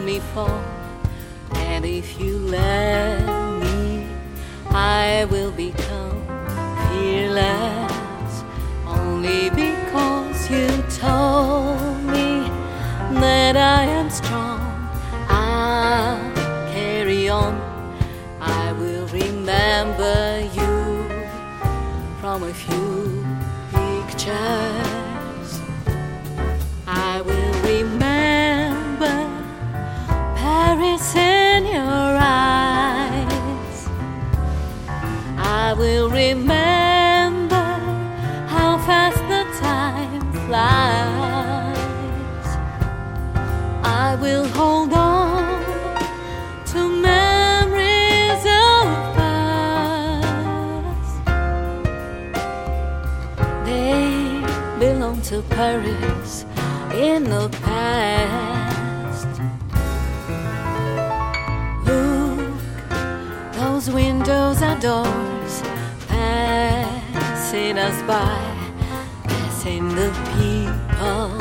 free fall. And if you let me, I will become fearless. Only because you told me that I am strong, I'll carry on. I will remember you from a few pictures. Paris in your eyes. I will remember how fast the time flies. I will hold on to memories of us. They belong to Paris in the past. Those windows and doors passing us by, passing the people,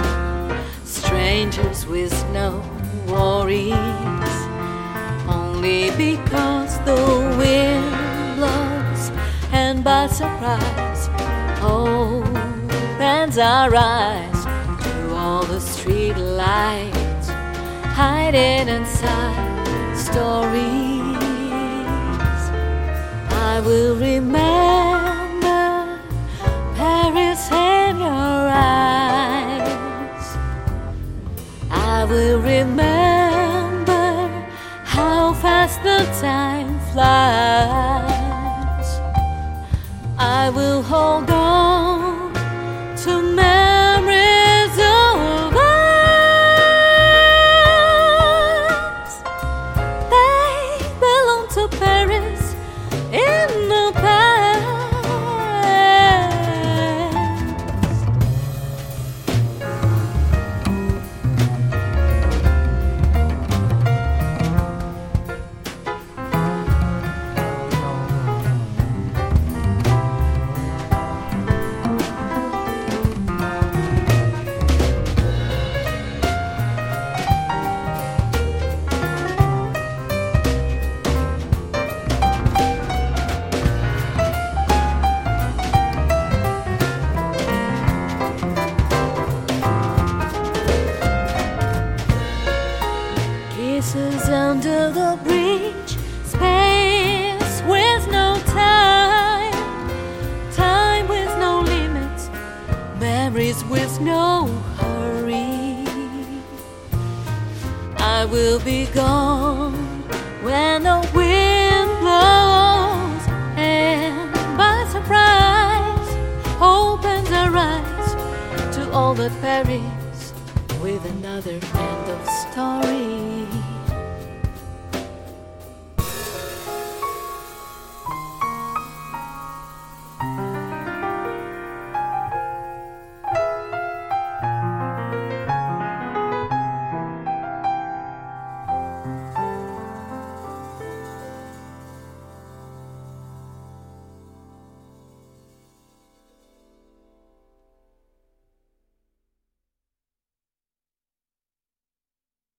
strangers with no worries. Only because the wind blows and by surprise opens our eyes to all the street lights hiding inside stories. Will remember Paris in the under the bridge, space with no time, time with no limits, memories with no hurry. I will be gone when the wind blows, and by surprise opens her eyes to all that Paris with another end of story.